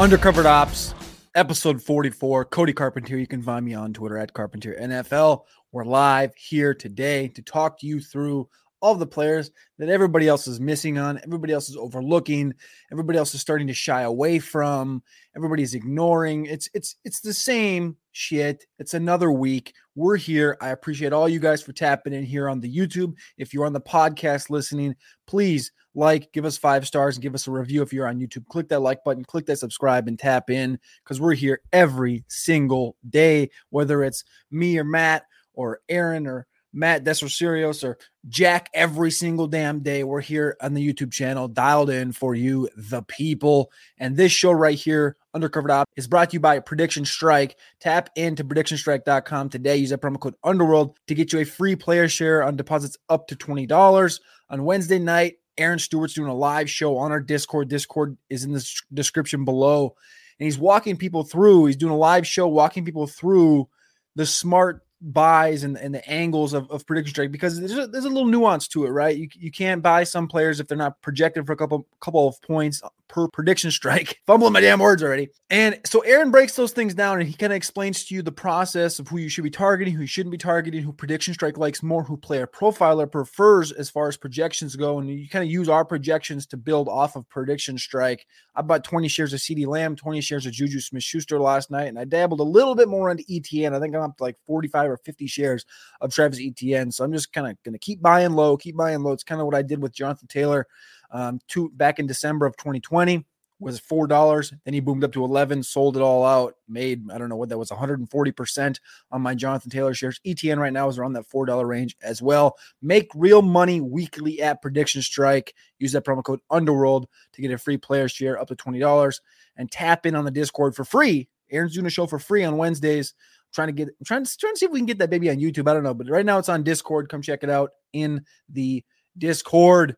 Undercovered Opps, episode 44. Cody Carpentier. You can find me on Twitter at Carpentier NFL. We're live here today to talk you through all the players that everybody else is missing on, everybody else is overlooking, everybody else is starting to shy away from, everybody's ignoring. It's it's it's the same shit. It's another week. We're here. I appreciate all you guys for tapping in here on the YouTube. If you're on the podcast listening, please like, give us five stars, and give us a review if you're on YouTube. Click that like button, click that subscribe, and tap in because we're here every single day, whether it's me or Matt or Aaron or Matt Desroserios or Jack every single damn day. We're here on the YouTube channel, dialed in for you, the people. And this show right here, Undercovered Opp, is brought to you by Prediction Strike. Tap into predictionstrike.com today. Use that promo code Underworld to get you a free player share on deposits up to $20. On Wednesday night, Aaron Stewart's doing a live show on our Discord. Discord is in the description below. And he's walking people through, he's doing a live show walking people through the smart buys and, and the angles of, of prediction strike because there's a, there's a little nuance to it, right? You, you can't buy some players if they're not projected for a couple couple of points per prediction strike. Fumbling my damn words already. And so Aaron breaks those things down and he kind of explains to you the process of who you should be targeting, who you shouldn't be targeting, who prediction strike likes more, who player profiler prefers as far as projections go. And you kind of use our projections to build off of prediction strike. I bought 20 shares of CeeDee Lamb, 20 shares of Juju Smith Schuster last night, and I dabbled a little bit more into Etienne. I think I'm up to like 45 or 50 shares of Travis Etienne. So I'm just kind of going to keep buying low, keep buying low. It's kind of what I did with Jonathan Taylor um, two back in December of 2020 was four dollars. Then he boomed up to 11, sold it all out, made I don't know what that was 140 percent on my Jonathan Taylor shares. Etienne right now is around that four dollar range as well. Make real money weekly at Prediction Strike. Use that promo code Underworld to get a free player share up to twenty dollars and tap in on the Discord for free. Aaron's doing a show for free on Wednesdays. I'm trying to get I'm trying to trying to see if we can get that baby on YouTube. I don't know, but right now it's on Discord. Come check it out in the Discord.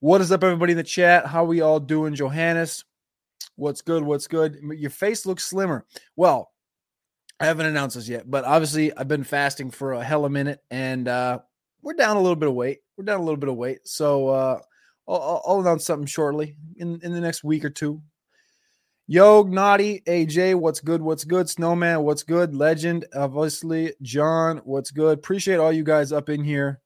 What is up, everybody in the chat? How we all doing? Johannes, what's good? What's good? Your face looks slimmer. Well, I haven't announced this yet, but obviously I've been fasting for a hell of a minute, and uh, we're down a little bit of weight. We're down a little bit of weight, so uh, I'll, I'll announce something shortly in in the next week or two. Yo, Naughty, AJ, what's good? What's good? Snowman, what's good? Legend, obviously. John, what's good? Appreciate all you guys up in here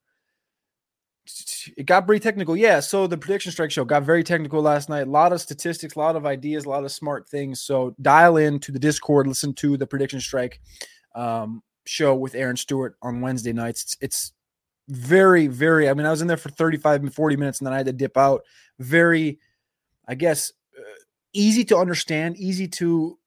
it got pretty technical. Yeah. So the prediction strike show got very technical last night. A lot of statistics, a lot of ideas, a lot of smart things. So dial in to the Discord, listen to the prediction strike um, show with Aaron Stewart on Wednesday nights. It's, it's very, very, I mean, I was in there for 35 and 40 minutes and then I had to dip out. Very, I guess, uh, easy to understand, easy to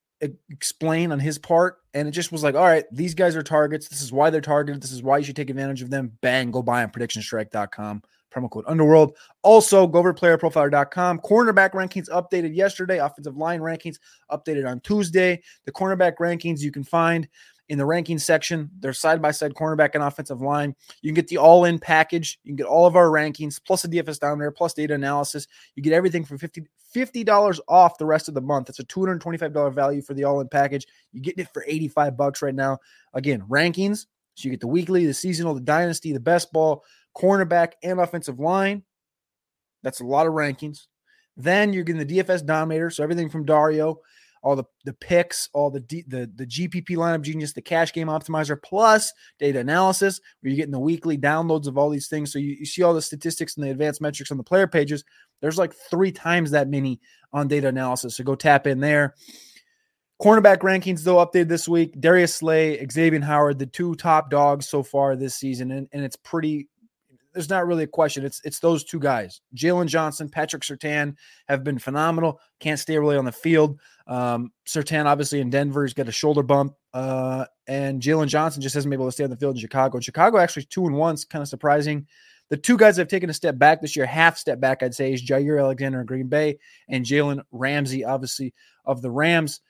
explain on his part. And it just was like, all right, these guys are targets. This is why they're targeted. This is why you should take advantage of them. Bang, go buy on predictionstrike.com. Promo code underworld. Also, go over to playerprofiler.com. Cornerback rankings updated yesterday. Offensive line rankings updated on Tuesday. The cornerback rankings you can find in the ranking section. They're side by side cornerback and offensive line. You can get the all in package. You can get all of our rankings plus the DFS there, plus data analysis. You get everything for 50 $50 off the rest of the month. It's a $225 value for the all in package. You're getting it for 85 bucks right now. Again, rankings. So you get the weekly, the seasonal, the dynasty, the best ball, cornerback, and offensive line. That's a lot of rankings. Then you're getting the DFS dominator. So everything from Dario all the the picks, all the D, the the GPP lineup genius, the cash game optimizer, plus data analysis, where you're getting the weekly downloads of all these things. So you, you see all the statistics and the advanced metrics on the player pages. There's like three times that many on data analysis. So go tap in there. Cornerback rankings, though, updated this week. Darius Slay, Xavier Howard, the two top dogs so far this season. And, and it's pretty, there's not really a question. It's it's those two guys, Jaylon Johnson, Patrick Surtain, have been phenomenal. Can't stay really on the field. Um, Surtain obviously in Denver, he's got a shoulder bump, uh, and Jaylon Johnson just hasn't been able to stay on the field in Chicago. Chicago actually two and one's kind of surprising. The two guys that have taken a step back this year, half step back, I'd say, is Jaire Alexander in Green Bay and Jalen Ramsey, obviously of the Rams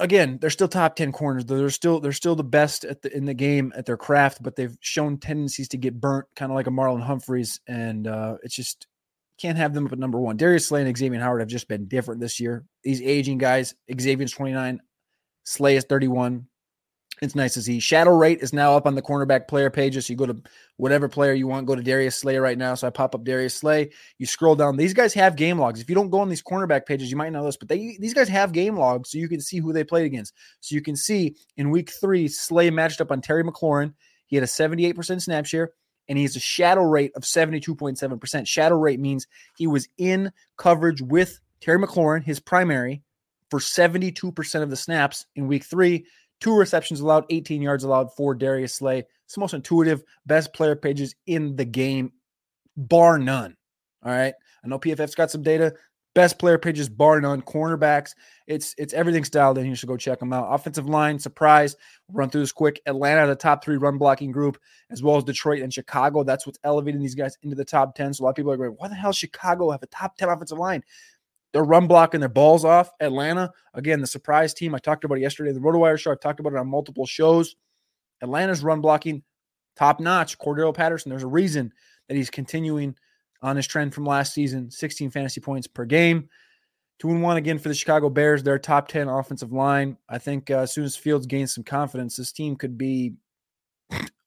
again, they're still top 10 corners. They're still they're still the best at the in the game at their craft, but they've shown tendencies to get burnt, kind of like a Marlon Humphreys. And uh, it's just can't have them up at number one. Darius Slay and Xavier Howard have just been different this year. These aging guys, Xavier's 29, Slay is 31. It's nice to see. Shadow rate is now up on the cornerback player pages. So you go to whatever player you want, go to Darius Slay right now. So I pop up Darius Slay. You scroll down. These guys have game logs. If you don't go on these cornerback pages, you might know this, but they these guys have game logs, so you can see who they played against. So you can see in week three, Slay matched up on Terry McLaurin. He had a 78% snap share, and he has a shadow rate of 72.7%. Shadow rate means he was in coverage with Terry McLaurin, his primary, for 72% of the snaps in week three two receptions allowed, 18 yards allowed for Darius Slay. It's the most intuitive, best player pages in the game, bar none. All right. I know PFF's got some data. Best player pages, bar none. Cornerbacks, it's it's everything styled in here. So go check them out. Offensive line, surprise. Run through this quick. Atlanta, the top three run blocking group, as well as Detroit and Chicago. That's what's elevating these guys into the top 10. So a lot of people are going, why the hell Chicago have a top 10 offensive line? They're run blocking their balls off. Atlanta, again, the surprise team. I talked about it yesterday. The RotoWire show. I've talked about it on multiple shows. Atlanta's run blocking top notch. Cordarrelle Patterson. There's a reason that he's continuing on his trend from last season 16 fantasy points per game. Two and one again for the Chicago Bears. Their top 10 offensive line. I think uh, as soon as Fields gains some confidence, this team could be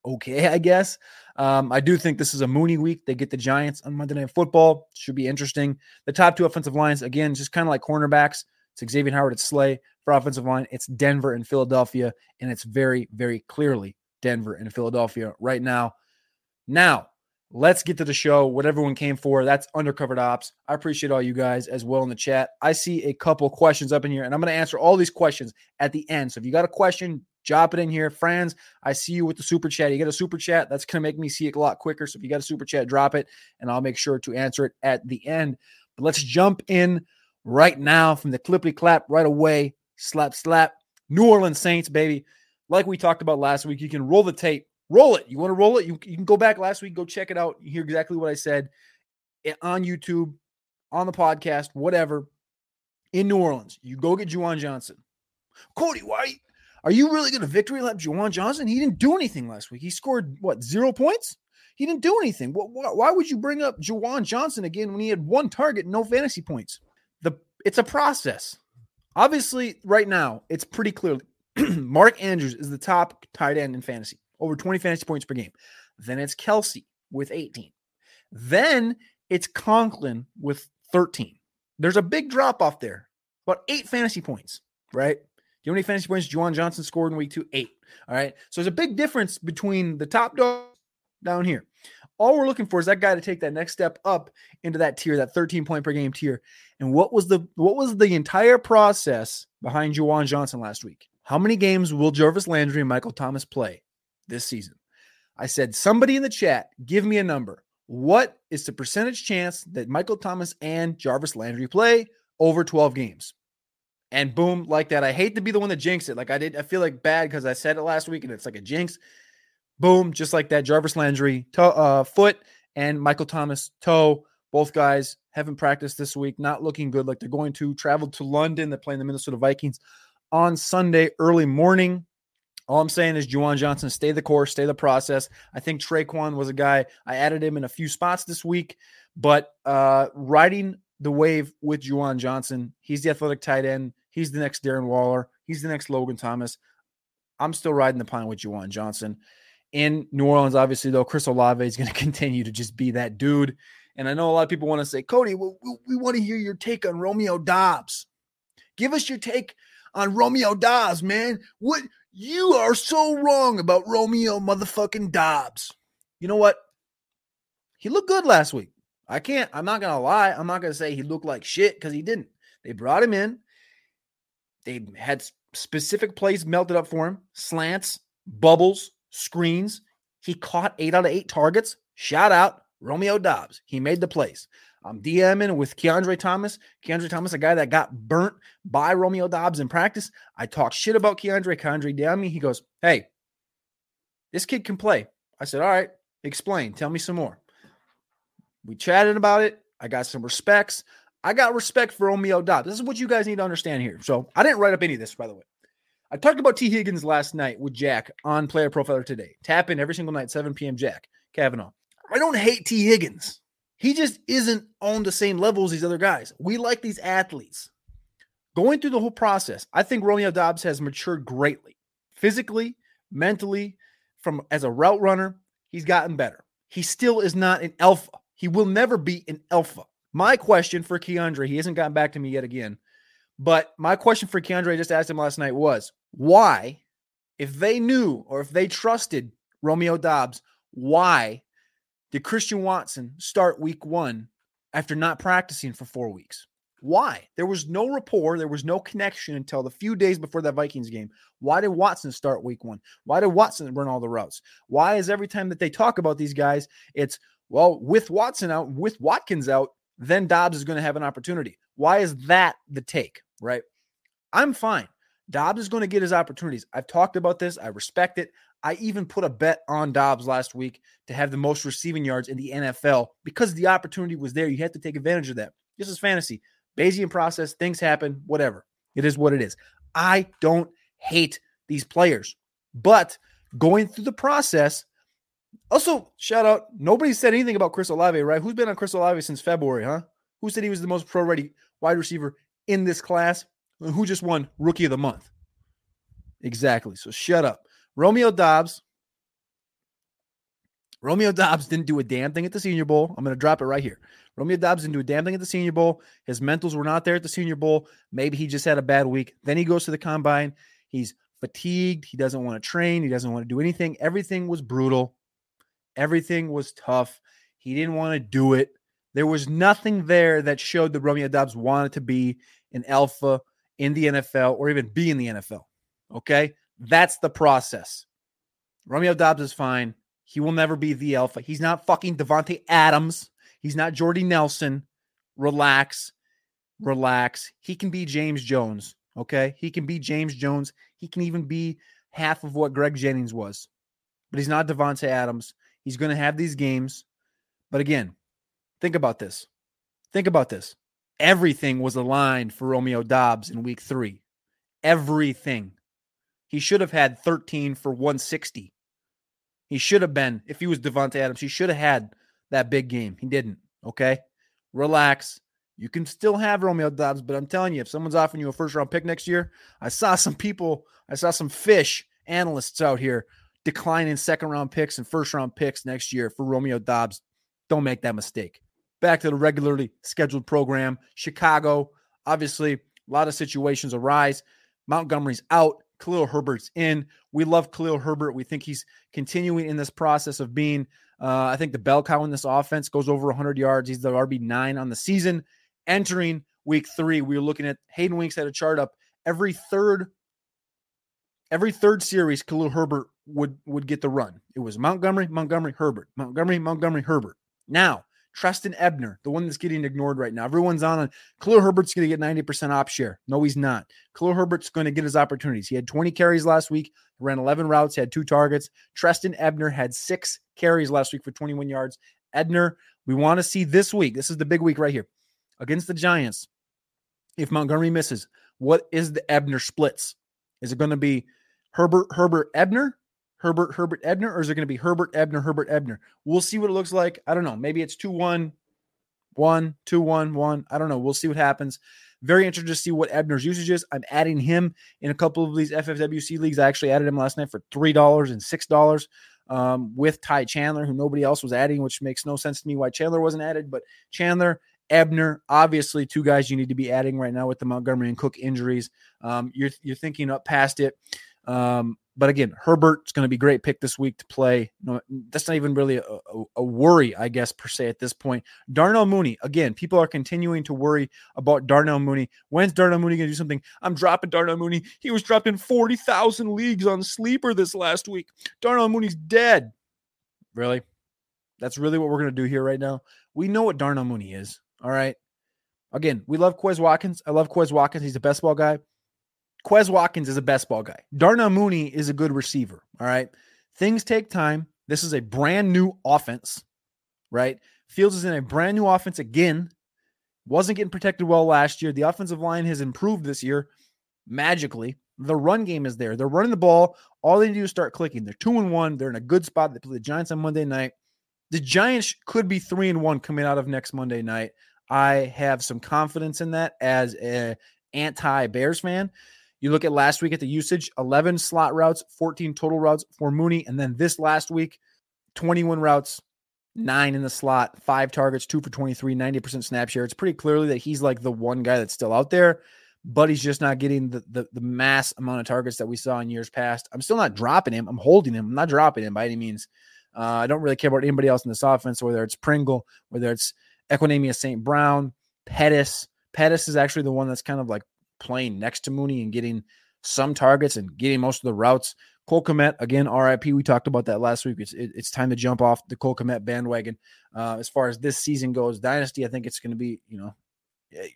okay, I guess. Um, I do think this is a Mooney week. They get the Giants on Monday Night Football. Should be interesting. The top two offensive lines, again, just kind of like cornerbacks. It's Xavier Howard, it's Slay. For offensive line, it's Denver and Philadelphia. And it's very, very clearly Denver and Philadelphia right now. Now, let's get to the show. What everyone came for. That's Undercovered Opps. I appreciate all you guys as well in the chat. I see a couple questions up in here, and I'm going to answer all these questions at the end. So if you got a question, Drop it in here. Friends, I see you with the super chat. You get a super chat. That's going to make me see it a lot quicker. So if you got a super chat, drop it and I'll make sure to answer it at the end. But let's jump in right now from the clippity clap right away. Slap, slap. New Orleans Saints, baby. Like we talked about last week, you can roll the tape. Roll it. You want to roll it? You, you can go back last week, go check it out. Hear exactly what I said on YouTube, on the podcast, whatever. In New Orleans, you go get Juwan Johnson. Cody White, are you really going to victory lap Juwan Johnson? He didn't do anything last week. He scored what zero points. He didn't do anything. Why would you bring up Juwan Johnson again when he had one target, no fantasy points? The it's a process. Obviously, right now it's pretty clear. Mark Andrews is the top tight end in fantasy, over 20 fantasy points per game. Then it's Kelce with 18. Then it's Conklin with 13. There's a big drop off there, about eight fantasy points, right? You know how many fantasy points Juwan Johnson scored in week two? Eight. All right. So there's a big difference between the top dog down here. All we're looking for is that guy to take that next step up into that tier, that 13 point per game tier. And what was the what was the entire process behind Juwan Johnson last week? How many games will Jarvis Landry and Michael Thomas play this season? I said, somebody in the chat, give me a number. What is the percentage chance that Michael Thomas and Jarvis Landry play over 12 games? And boom, like that. I hate to be the one that jinx it. Like I did, I feel like bad because I said it last week and it's like a jinx. Boom, just like that. Jarvis Landry, toe, uh, foot, and Michael Thomas, toe. Both guys haven't practiced this week, not looking good like they're going to. Travel to London. They're playing the Minnesota Vikings on Sunday early morning. All I'm saying is Juwan Johnson, stay the course, stay the process. I think Tre'Quan was a guy I added him in a few spots this week, but uh, riding the wave with Juwan Johnson, he's the athletic tight end. He's the next Darren Waller. He's the next Logan Thomas. I'm still riding the pine with Juwan Johnson. In New Orleans, obviously, though, Chris Olave is going to continue to just be that dude. And I know a lot of people want to say, Cody, we, we, we want to hear your take on Romeo Doubs. Give us your take on Romeo Doubs, man. What you are so wrong about Romeo motherfucking Doubs. You know what? He looked good last week. I can't, I'm not gonna lie. I'm not gonna say he looked like shit because he didn't. They brought him in. They had specific plays melted up for him slants, bubbles, screens. He caught eight out of eight targets. Shout out Romeo Doubs. He made the plays. I'm DMing with Kiondre Thomas. Kiondre Thomas, a guy that got burnt by Romeo Doubs in practice. I talk shit about Keandre. Keandre DM me. He goes, Hey, this kid can play. I said, All right, explain. Tell me some more. We chatted about it. I got some respects. I got respect for Romeo Doubs. This is what you guys need to understand here. So I didn't write up any of this, by the way. I talked about T. Higgins last night with Jack on Player Profiler today. Tap in every single night, 7 p.m. Jack Kavanaugh. I don't hate T. Higgins. He just isn't on the same level as these other guys. We like these athletes. Going through the whole process, I think Romeo Doubs has matured greatly. Physically, mentally, from as a route runner, he's gotten better. He still is not an alpha. He will never be an alpha. My question for Keandre, he hasn't gotten back to me yet again. But my question for Keandre, I just asked him last night was why, if they knew or if they trusted Romeo Doubs, why did Christian Watson start week one after not practicing for four weeks? Why? There was no rapport, there was no connection until the few days before that Vikings game. Why did Watson start week one? Why did Watson run all the routes? Why is every time that they talk about these guys, it's well, with Watson out, with Watkins out, then Doubs is going to have an opportunity. Why is that the take, right? I'm fine. Doubs is going to get his opportunities. I've talked about this. I respect it. I even put a bet on Doubs last week to have the most receiving yards in the NFL because the opportunity was there. You had to take advantage of that. This is fantasy. Bayesian process, things happen, whatever. It is what it is. I don't hate these players, but going through the process, also, shout out. Nobody said anything about Chris Olave, right? Who's been on Chris Olave since February, huh? Who said he was the most pro ready wide receiver in this class? Who just won Rookie of the Month? Exactly. So shut up. Romeo Doubs. Romeo Doubs didn't do a damn thing at the Senior Bowl. I'm going to drop it right here. Romeo Doubs didn't do a damn thing at the Senior Bowl. His mentals were not there at the Senior Bowl. Maybe he just had a bad week. Then he goes to the combine. He's fatigued. He doesn't want to train. He doesn't want to do anything. Everything was brutal. Everything was tough. He didn't want to do it. There was nothing there that showed that Romeo Doubs wanted to be an alpha in the NFL or even be in the NFL. Okay. That's the process. Romeo Doubs is fine. He will never be the alpha. He's not fucking Davante Adams. He's not Jordy Nelson. Relax. Relax. He can be James Jones. Okay. He can be James Jones. He can even be half of what Greg Jennings was. But he's not Davante Adams. He's going to have these games. But again, think about this. Think about this. Everything was aligned for Romeo Doubs in week three. Everything. He should have had 13 for 160. He should have been, if he was Davante Adams, he should have had that big game. He didn't. Okay. Relax. You can still have Romeo Doubs, but I'm telling you, if someone's offering you a first round pick next year, I saw some people, I saw some fish analysts out here declining second round picks and first round picks next year for Romeo Doubs. Don't make that mistake. Back to the regularly scheduled program. Chicago, obviously, a lot of situations arise. Montgomery's out. Khalil Herbert's in. We love Khalil Herbert. We think he's continuing in this process of being, uh, I think the bell cow in this offense goes over 100 yards. He's the RB9 on the season. Entering week three, we were looking at Hayden Winks had a chart up every third every third series, Khalil Herbert would would get the run. It was Montgomery, Montgomery, Herbert, Montgomery, Montgomery, Herbert. Now, Trestan Ebner, the one that's getting ignored right now. Everyone's on. Khalil Herbert's going to get 90% op share. No, he's not. Khalil Herbert's going to get his opportunities. He had 20 carries last week, ran 11 routes, had two targets. Trestan Ebner had six carries last week for 21 yards. Ebner, we want to see this week. This is the big week right here against the Giants. If Montgomery misses, what is the Ebner splits? Is it going to be Herbert, Herbert, Ebner, Herbert, Herbert, Ebner, or is it going to be Herbert, Ebner, Herbert, Ebner? We'll see what it looks like. I don't know. Maybe it's 2 1, 1, 2 1, 1. I don't know. We'll see what happens. Very interested to see what Ebner's usage is. I'm adding him in a couple of these FFWC leagues. I actually added him last night for $3 and $6 um, with Ty Chandler, who nobody else was adding, which makes no sense to me why Chandler wasn't added. But Chandler, Ebner, obviously two guys you need to be adding right now with the Montgomery and Cook injuries. Um, you're, you're thinking up past it. Um, but again, Herbert's going to be great pick this week to play. No, that's not even really a, a, a, worry, I guess, per se, at this point. Darnell Mooney, again, people are continuing to worry about Darnell Mooney. When's Darnell Mooney going to do something? I'm dropping Darnell Mooney. He was dropped in 40,000 leagues on Sleeper this last week. Darnell Mooney's dead. Really? That's really what we're going to do here right now. We know what Darnell Mooney is. All right. Again, we love Quez Watkins. I love Quez Watkins. He's a best ball guy. Quez Watkins is a best ball guy. Darnell Mooney is a good receiver. All right. Things take time. This is a brand new offense, right? Fields is in a brand new offense again. Wasn't getting protected well last year. The offensive line has improved this year magically. The run game is there. They're running the ball. All they do is start clicking. They're two and one. They're in a good spot. They play the Giants on Monday night. The Giants could be three and one coming out of next Monday night. I have some confidence in that as a anti Bears fan. You look at last week at the usage 11 slot routes, 14 total routes for Mooney. And then this last week, 21 routes, nine in the slot, five targets, two for 23, 90% snap share. It's pretty clearly that he's like the one guy that's still out there but he's just not getting the, the, the mass amount of targets that we saw in years past. I'm still not dropping him. I'm holding him. I'm not dropping him by any means. Uh, I don't really care about anybody else in this offense, whether it's Pringle, whether it's Equanimeous St. Brown, Pettis. Pettis is actually the one that's kind of like playing next to Mooney and getting some targets and getting most of the routes. Cole Kmet, again, RIP. We talked about that last week. It's it, it's time to jump off the Cole Kmet bandwagon. Uh, as far as this season goes, Dynasty, I think it's going to be, you know,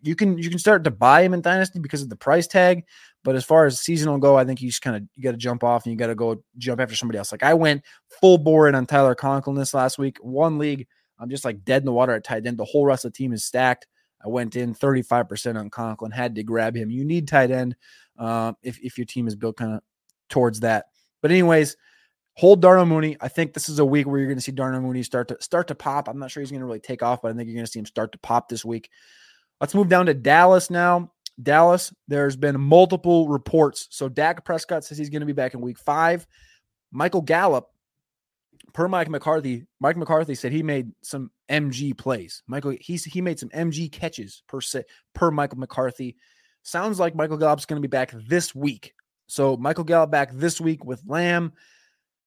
you can you can start to buy him in dynasty because of the price tag but as far as seasonal go i think you just kind of you got to jump off and you got to go jump after somebody else like i went full bore in on tyler conklin this last week one league i'm just like dead in the water at tight end the whole rest of the team is stacked i went in 35% on conklin had to grab him you need tight end uh, if, if your team is built kind of towards that but anyways hold Darnell Mooney. I think this is a week where you're going to see Darnell Mooney start to start to pop. I'm not sure he's going to really take off, but I think you're going to see him start to pop this week. Let's move down to Dallas now. Dallas, there's been multiple reports. So Dak Prescott says he's going to be back in week five. Michael Gallup, per Mike McCarthy, Mike McCarthy said he made some MG plays. Michael, he's he made some MG catches per se per Michael McCarthy. Sounds like Michael Gallup's going to be back this week. So Michael Gallup back this week with Lamb.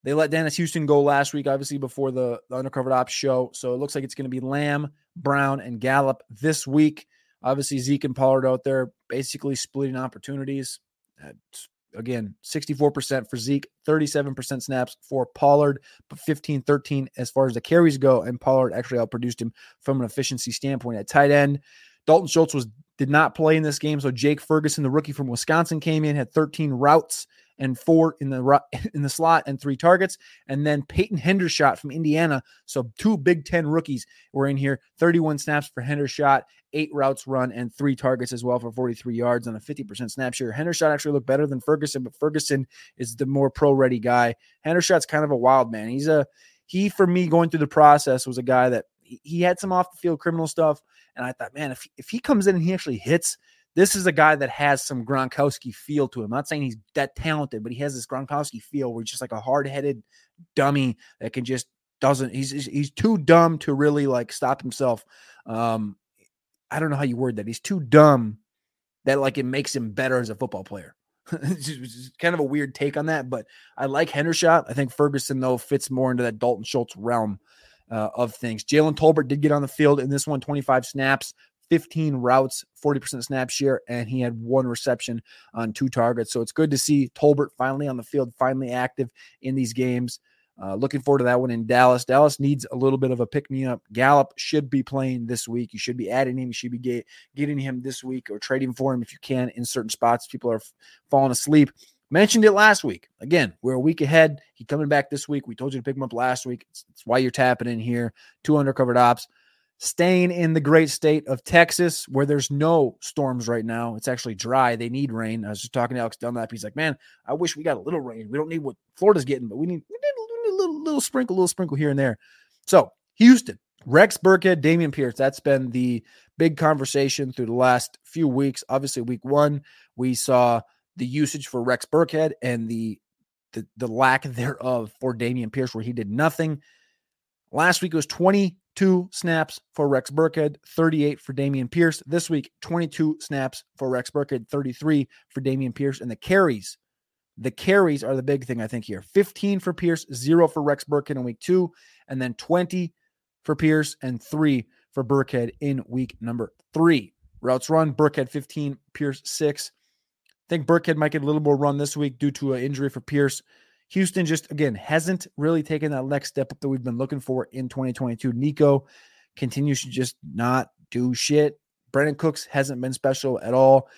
They let Dennis Houston go last week, obviously before the, the Undercover Ops show. So it looks like it's going to be Lamb, Brown, and Gallup this week. Obviously, Zeke and Pollard out there basically splitting opportunities. Again, 64% for Zeke, 37% snaps for Pollard, but 15 13 as far as the carries go. And Pollard actually outproduced him from an efficiency standpoint at tight end. Dalton Schultz was did not play in this game. So Jake Ferguson, the rookie from Wisconsin, came in, had 13 routes and four in the in the slot and three targets. And then Peyton Hendershot from Indiana. So two Big Ten rookies were in here. 31 snaps for Hendershot, eight routes run, and three targets as well for 43 yards on a 50% snap share. Hendershot actually looked better than Ferguson, but Ferguson is the more pro ready guy. Hendershot's kind of a wild man. He's a he for me going through the process was a guy that he had some off the field criminal stuff. And I thought, man, if, if he comes in and he actually hits, this is a guy that has some Gronkowski feel to him. I'm not saying he's that talented, but he has this Gronkowski feel where he's just like a hard headed dummy that can just doesn't. He's he's too dumb to really like stop himself. Um, I don't know how you word that. He's too dumb that like it makes him better as a football player. it's kind of a weird take on that, but I like Hendershot. I think Ferguson though fits more into that Dalton Schultz realm uh, of things. Jalen Tolbert did get on the field in this one, 25 snaps, 15 routes, 40% snap share, and he had one reception on two targets. So it's good to see Tolbert finally on the field, finally active in these games. Uh, looking forward to that one in Dallas. Dallas needs a little bit of a pick me up. Gallup should be playing this week. You should be adding him. You should be get, getting him this week or trading for him if you can in certain spots. People are f- falling asleep. Mentioned it last week. Again, we're a week ahead. He coming back this week. We told you to pick him up last week. It's, it's why you're tapping in here. Two undercovered opps staying in the great state of Texas where there's no storms right now. It's actually dry. They need rain. I was just talking to Alex Dunlap. He's like, man, I wish we got a little rain. We don't need what Florida's getting, but we need, we need little, sprinkle, little sprinkle here and there. So Houston, Rex Burkhead, Dameon Pierce. That's been the big conversation through the last few weeks. Obviously, week one, we saw the usage for Rex Burkhead and the the, the lack thereof for Dameon Pierce, where he did nothing. Last week was 22 snaps for Rex Burkhead, 38 for Dameon Pierce. This week, 22 snaps for Rex Burkhead, 33 for Dameon Pierce. And the carries, the carries are the big thing, I think, here 15 for Pierce, zero for Rex Burkhead in week two, and then 20 for Pierce and three for Burkhead in week number three. Routes run, Burkhead 15, Pierce six. I think Burkhead might get a little more run this week due to an injury for Pierce. Houston just, again, hasn't really taken that next step up that we've been looking for in 2022. Nico continues to just not do shit. Brandin Cooks hasn't been special at all.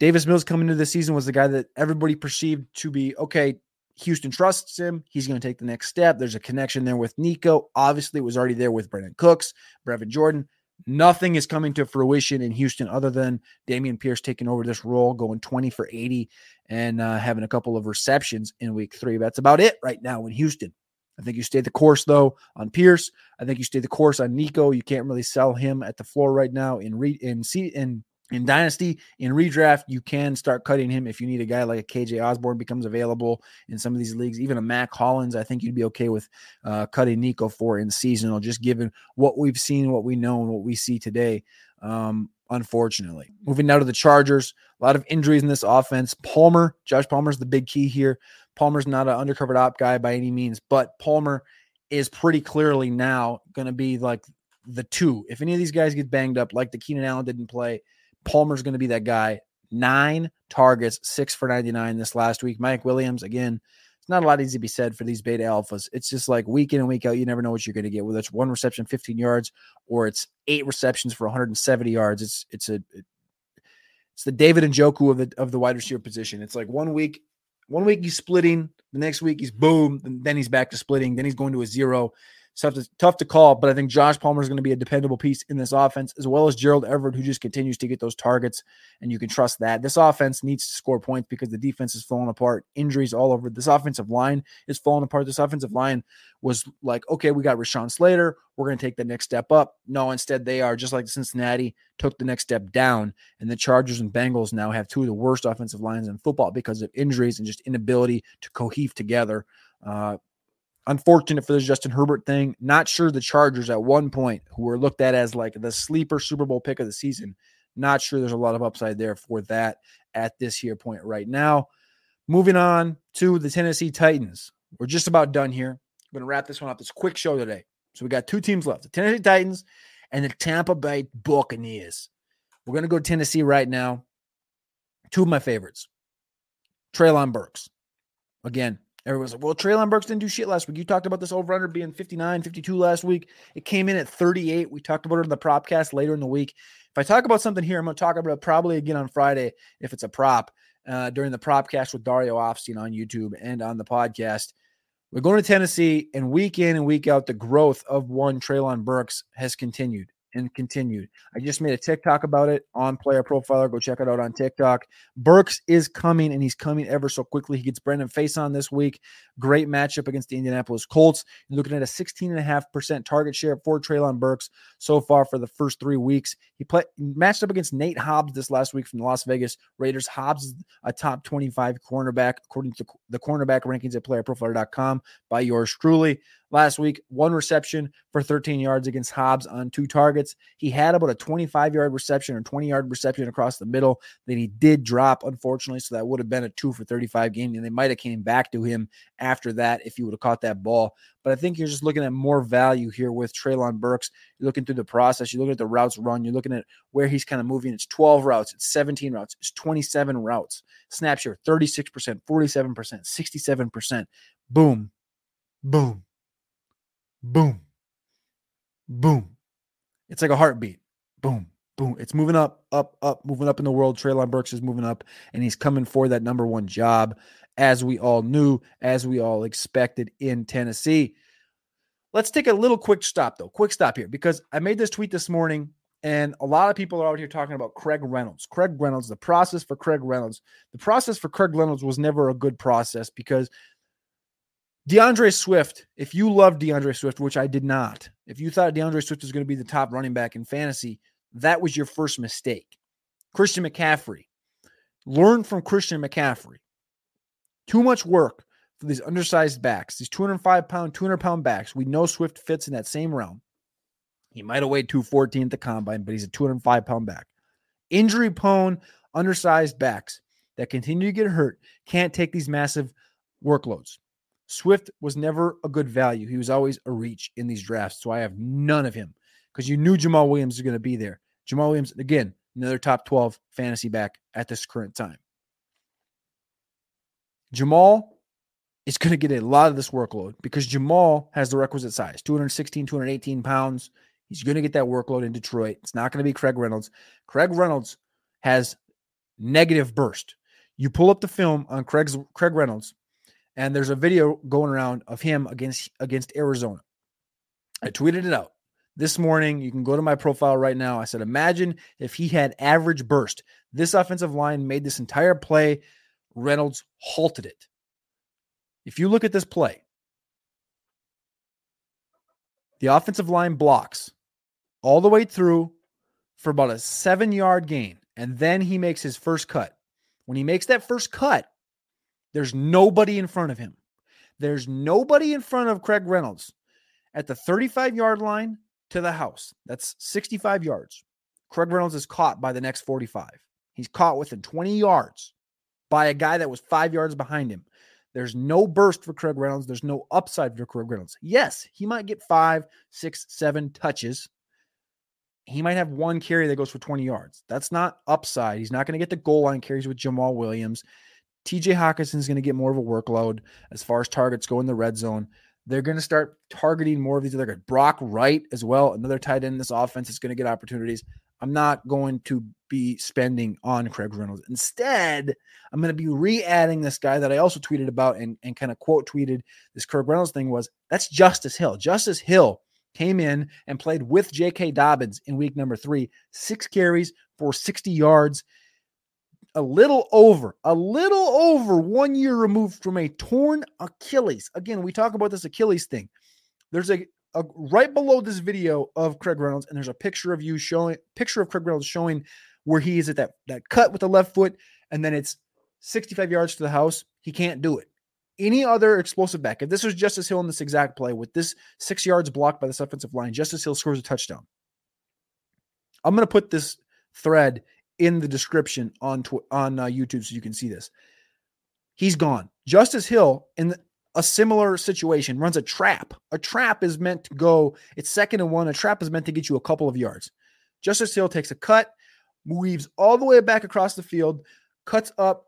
Davis Mills coming into the season was the guy that everybody perceived to be okay. Houston trusts him. He's going to take the next step. There's a connection there with Nico. Obviously, it was already there with Brandin Cooks, Brevin Jordan. Nothing is coming to fruition in Houston other than Dameon Pierce taking over this role, going 20 for 80 and uh, having a couple of receptions in week three. That's about it right now in Houston. I think you stay the course though on Pierce. I think you stay the course on Nico. You can't really sell him at the floor right now in re in see in in dynasty in redraft you can start cutting him if you need a guy like a kj osborn becomes available in some of these leagues. Even a mac hollins i think you'd be okay with uh, cutting nico for in seasonal just given what we've seen what we know and what we see today um, unfortunately. Moving now to the chargers a lot of injuries in this offense. Palmer josh palmer's the big key here. Palmer's not an undercovered op guy by any means but palmer is pretty clearly now going to be like the two. If any of these guys get banged up like the keenan allen didn't play Palmer's going to be that guy. Nine targets, six for 99 this last week. Mike Williams, again, it's not a lot easy to be said for these beta alphas. It's just like week in and week out, you never know what you're going to get, whether it's one reception, 15 yards, or it's eight receptions for 170 yards. It's it's a it's the David Njoku of the of the wide receiver position. It's like one week, one week he's splitting, the next week he's boom, then he's back to splitting, then he's going to a zero tough to, tough to call, but I think Josh Palmer is going to be a dependable piece in this offense, as well as Gerald Everett, who just continues to get those targets, and you can trust that. This offense needs to score points because the defense is falling apart. Injuries all over. This offensive line is falling apart. This offensive line was like, okay, we got Rashawn Slater. We're going to take the next step up. No, instead, they are just like Cincinnati took the next step down. And the Chargers and Bengals now have two of the worst offensive lines in football because of injuries and just inability to coheve together. Uh, Unfortunate for this Justin Herbert thing. Not sure the Chargers at one point, who were looked at as like the sleeper Super Bowl pick of the season, not sure there's a lot of upside there for that at this here point right now. Moving on to the Tennessee Titans. We're just about done here. I'm going to wrap this one up. This quick show today. So we got two teams left the Tennessee Titans and the Tampa Bay Buccaneers. We're going to go Tennessee right now. Two of my favorites Treylon Burks. Again, Everyone's like, well, Treylon Burks didn't do shit last week. You talked about this over under being 59, 52 last week. It came in at 38. We talked about it in the propcast later in the week. If I talk about something here, I'm going to talk about it probably again on Friday if it's a prop uh, during the propcast with Dario Offstein on YouTube and on the podcast. We're going to Tennessee, and week in and week out, the growth of one Treylon Burks has continued and continued. I just made a TikTok about it on Player Profiler. Go check it out on TikTok. Burks is coming, and he's coming ever so quickly. He gets Brandon Facyson this week. Great matchup against the Indianapolis Colts. You're looking at a 16.5% target share for Treylon Burks so far for the first three weeks. He played matched up against Nate Hobbs this last week from the Las Vegas Raiders. Hobbs is a top 25 cornerback according to the cornerback rankings at playerprofiler.com by yours truly last week. One reception for 13 yards against Hobbs on two targets. He had about a 25 yard reception or 20 yard reception across the middle that he did drop, unfortunately. So that would have been a two for 35 game. And they might have came back to him after that if he would have caught that ball. But I think you're just looking at more value here with Treylon Burks. You're looking through the process. You're looking at the routes run. You're looking at where he's kind of moving. It's 12 routes. It's 17 routes. It's 27 routes. Snap share 36%, 47%, 67%. Boom. Boom boom, boom. It's like a heartbeat. Boom, boom. It's moving up, up, up, moving up in the world. Treylon Burks is moving up, and he's coming for that number one job, as we all knew, as we all expected in Tennessee. Let's take a little quick stop, though. Quick stop here, because I made this tweet this morning, and a lot of people are out here talking about Craig Reynolds. Craig Reynolds, the process for Craig Reynolds. The process for Craig Reynolds was never a good process because D'Andre Swift, if you love D'Andre Swift, which I did not, if you thought D'Andre Swift was going to be the top running back in fantasy, that was your first mistake. Christian McCaffrey, learn from Christian McCaffrey. Too much work for these undersized backs, these 205 pound, 200 pound backs. We know Swift fits in that same realm. He might have weighed 214 at the combine, but he's a 205 pound back. Injury prone, undersized backs that continue to get hurt can't take these massive workloads. Swift was never a good value. He was always a reach in these drafts. So I have none of him because you knew Jamaal Williams is going to be there. Jamaal Williams, again, another top 12 fantasy back at this current time. Jamaal is going to get a lot of this workload because Jamaal has the requisite size 216, 218 pounds. He's going to get that workload in Detroit. It's not going to be Craig Reynolds. Craig Reynolds has negative burst. You pull up the film on Craig's Craig Reynolds, and there's a video going around of him against against Arizona. I tweeted it out this morning. You can go to my profile right now. I said, imagine if he had average burst. This offensive line made this entire play. Reynolds halted it. If you look at this play, the offensive line blocks all the way through for about a seven yard gain. And then he makes his first cut. When he makes that first cut, there's nobody in front of him. There's nobody in front of Craig Reynolds at the 35 yard line to the house. That's 65 yards. Craig Reynolds is caught by the next 45. He's caught within 20 yards by a guy that was five yards behind him. There's no burst for Craig Reynolds. There's no upside for Craig Reynolds. Yes, he might get five, six, seven touches. He might have one carry that goes for 20 yards. That's not upside. He's not going to get the goal line carries with Jamaal Williams. TJ Hockenson is going to get more of a workload as far as targets go in the red zone. They're going to start targeting more of these other guys. Brock Wright as well, another tight end in this offense is going to get opportunities. I'm not going to be spending on Craig Reynolds. Instead, I'm going to be re-adding this guy that I also tweeted about and, and kind of quote tweeted this Craig Reynolds thing was that's Justice Hill. Justice Hill came in and played with J.K. Dobbins in week number three, six carries for 60 yards, a little over, a little over one year removed from a torn Achilles. Again, we talk about this Achilles thing. There's a uh, right below this video of Craig Reynolds, and there's a picture of you showing picture of Craig Reynolds showing where he is at that that cut with the left foot, and then it's 65 yards to the house. He can't do it. Any other explosive back, if this was Justice Hill in this exact play with this six yards blocked by this offensive line, Justice Hill scores a touchdown. I'm going to put this thread in the description on tw- on uh, YouTube so you can see this. He's gone. Justice Hill in the, a similar situation runs a trap. A trap is meant to go, it's second and one. A trap is meant to get you a couple of yards. Justice Hill takes a cut, weaves all the way back across the field, cuts up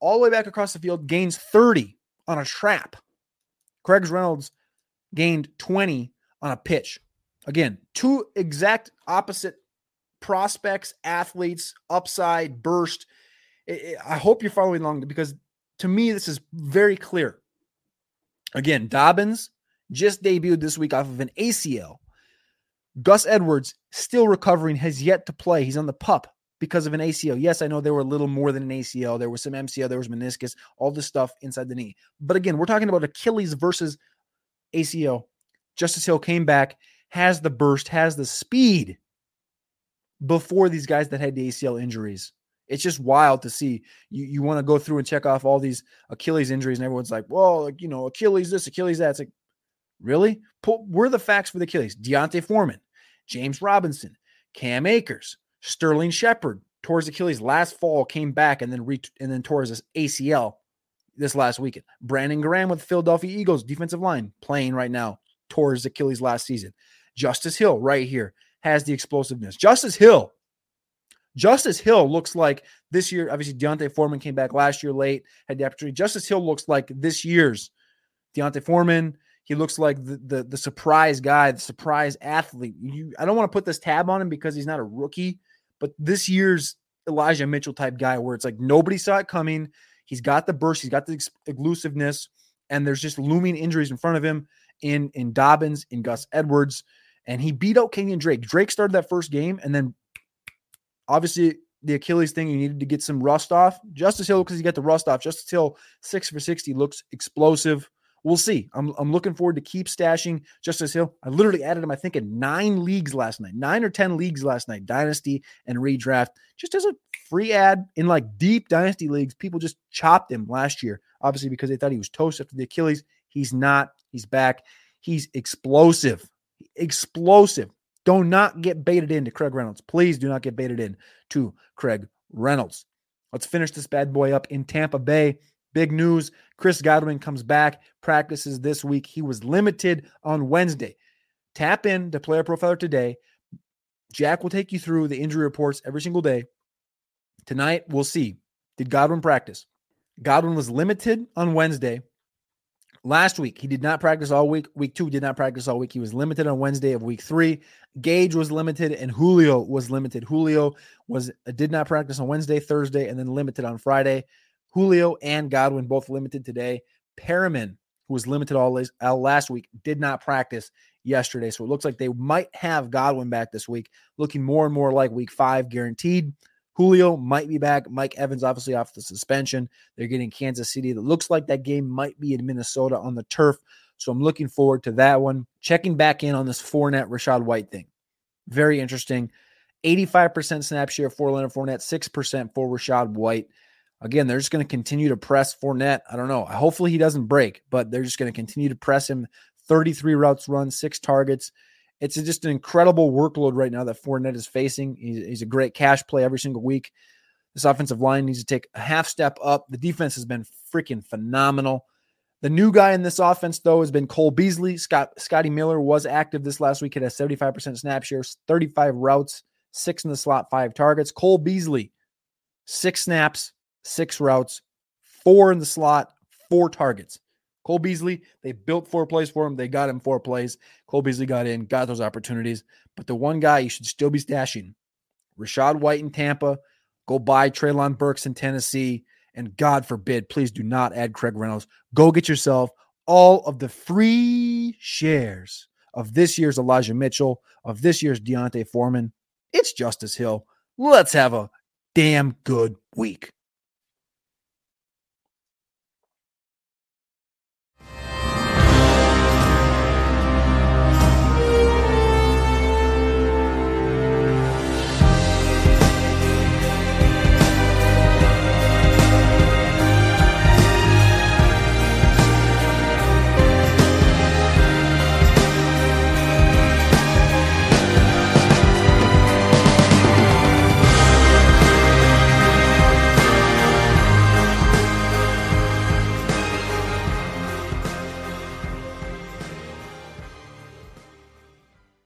all the way back across the field, gains 30 on a trap. Craig Reynolds gained 20 on a pitch. Again, two exact opposite prospects, athletes, upside, burst. I hope you're following along because to me, this is very clear. Again, Dobbins just debuted this week off of an ACL. Gus Edwards, still recovering, has yet to play. He's on the pup because of an ACL. Yes, I know there were a little more than an ACL. There was some MCL, there was meniscus, all this stuff inside the knee. But again, we're talking about Achilles versus ACL. Justice Hill came back, has the burst, has the speed before these guys that had the ACL injuries it's just wild to see. You you want to go through and check off all these Achilles injuries, and everyone's like, well, like, you know, Achilles this, Achilles that. It's like, really? Pull, where are the facts for the Achilles? D'Onta Foreman, James Robinson, Cam Akers, Sterling Shepard towards Achilles last fall, came back and then re- and then towards his ACL this last weekend. Brandon Graham with Philadelphia Eagles defensive line playing right now towards Achilles last season. Justice Hill right here has the explosiveness. Justice Hill Justice Hill looks like this year. Obviously, D'Onta Foreman came back last year late, had the opportunity. Justice Hill looks like this year's D'Onta Foreman. He looks like the, the, the surprise guy, the surprise athlete. You, I don't want to put this tab on him because he's not a rookie, but this year's Elijah Mitchell type guy, where it's like nobody saw it coming. He's got the burst, he's got the elusiveness, and there's just looming injuries in front of him in in Dobbins, in Gus Edwards, and he beat out Kenyan Drake. Drake started that first game, and then Obviously, the Achilles thing, you needed to get some rust off. Justice Hill, because he got the rust off. Justice Hill, six for 60, looks explosive. We'll see. I'm, I'm looking forward to keep stashing Justice Hill. I literally added him, I think, in nine leagues last night, nine or 10 leagues last night, Dynasty and redraft, just as a free ad in like deep Dynasty leagues. People just chopped him last year, obviously, because they thought he was toast after the Achilles. He's not. He's back. He's explosive. Explosive. Do not get baited into Craig Reynolds. Please do not get baited in to Craig Reynolds. Let's finish this bad boy up in Tampa Bay. Big news Chris Godwin comes back, practices this week. He was limited on Wednesday. Tap in to Player Profiler today. Jack will take you through the injury reports every single day. Tonight, we'll see. Did Godwin practice? Godwin was limited on Wednesday. Last week, he did not practice all week. Week two did not practice all week. He was limited on Wednesday of week three. Gage was limited and Julio was limited. Julio was uh, did not practice on Wednesday, Thursday, and then limited on Friday. Julio and Godwin both limited today. Perriman, who was limited all last week, did not practice yesterday. So it looks like they might have Godwin back this week, looking more and more like week five guaranteed. Julio might be back. Mike Evans, obviously, off the suspension. They're getting Kansas City. That looks like that game might be in Minnesota on the turf. So I'm looking forward to that one. Checking back in on this Fournette Rachaad White thing. Very interesting. 85% snap share for Leonard Fournette, 6% for Rachaad White. Again, they're just going to continue to press Fournette. I don't know. Hopefully he doesn't break, but they're just going to continue to press him. 33 routes run, six targets it's just an incredible workload right now that Fournette is facing. He's, he's, a great cash play every single week. This offensive line needs to take a half step up. The defense has been freaking phenomenal. The new guy in this offense, though, has been Cole Beasley. Scott Scotty Miller was active this last week. It has 75% snap share, 35 routes, six in the slot, five targets. Cole Beasley, six snaps, six routes, four in the slot, four targets. Cole Beasley, they built four plays for him. They got him four plays. Cole Beasley got in, got those opportunities. But the one guy you should still be stashing, Rachaad White in Tampa, go buy Treylon Burks in Tennessee, and God forbid, please do not add Craig Reynolds. Go get yourself all of the free shares of this year's Elijah Mitchell, of this year's D'Onta Foreman. It's Justice Hill. Let's have a damn good week.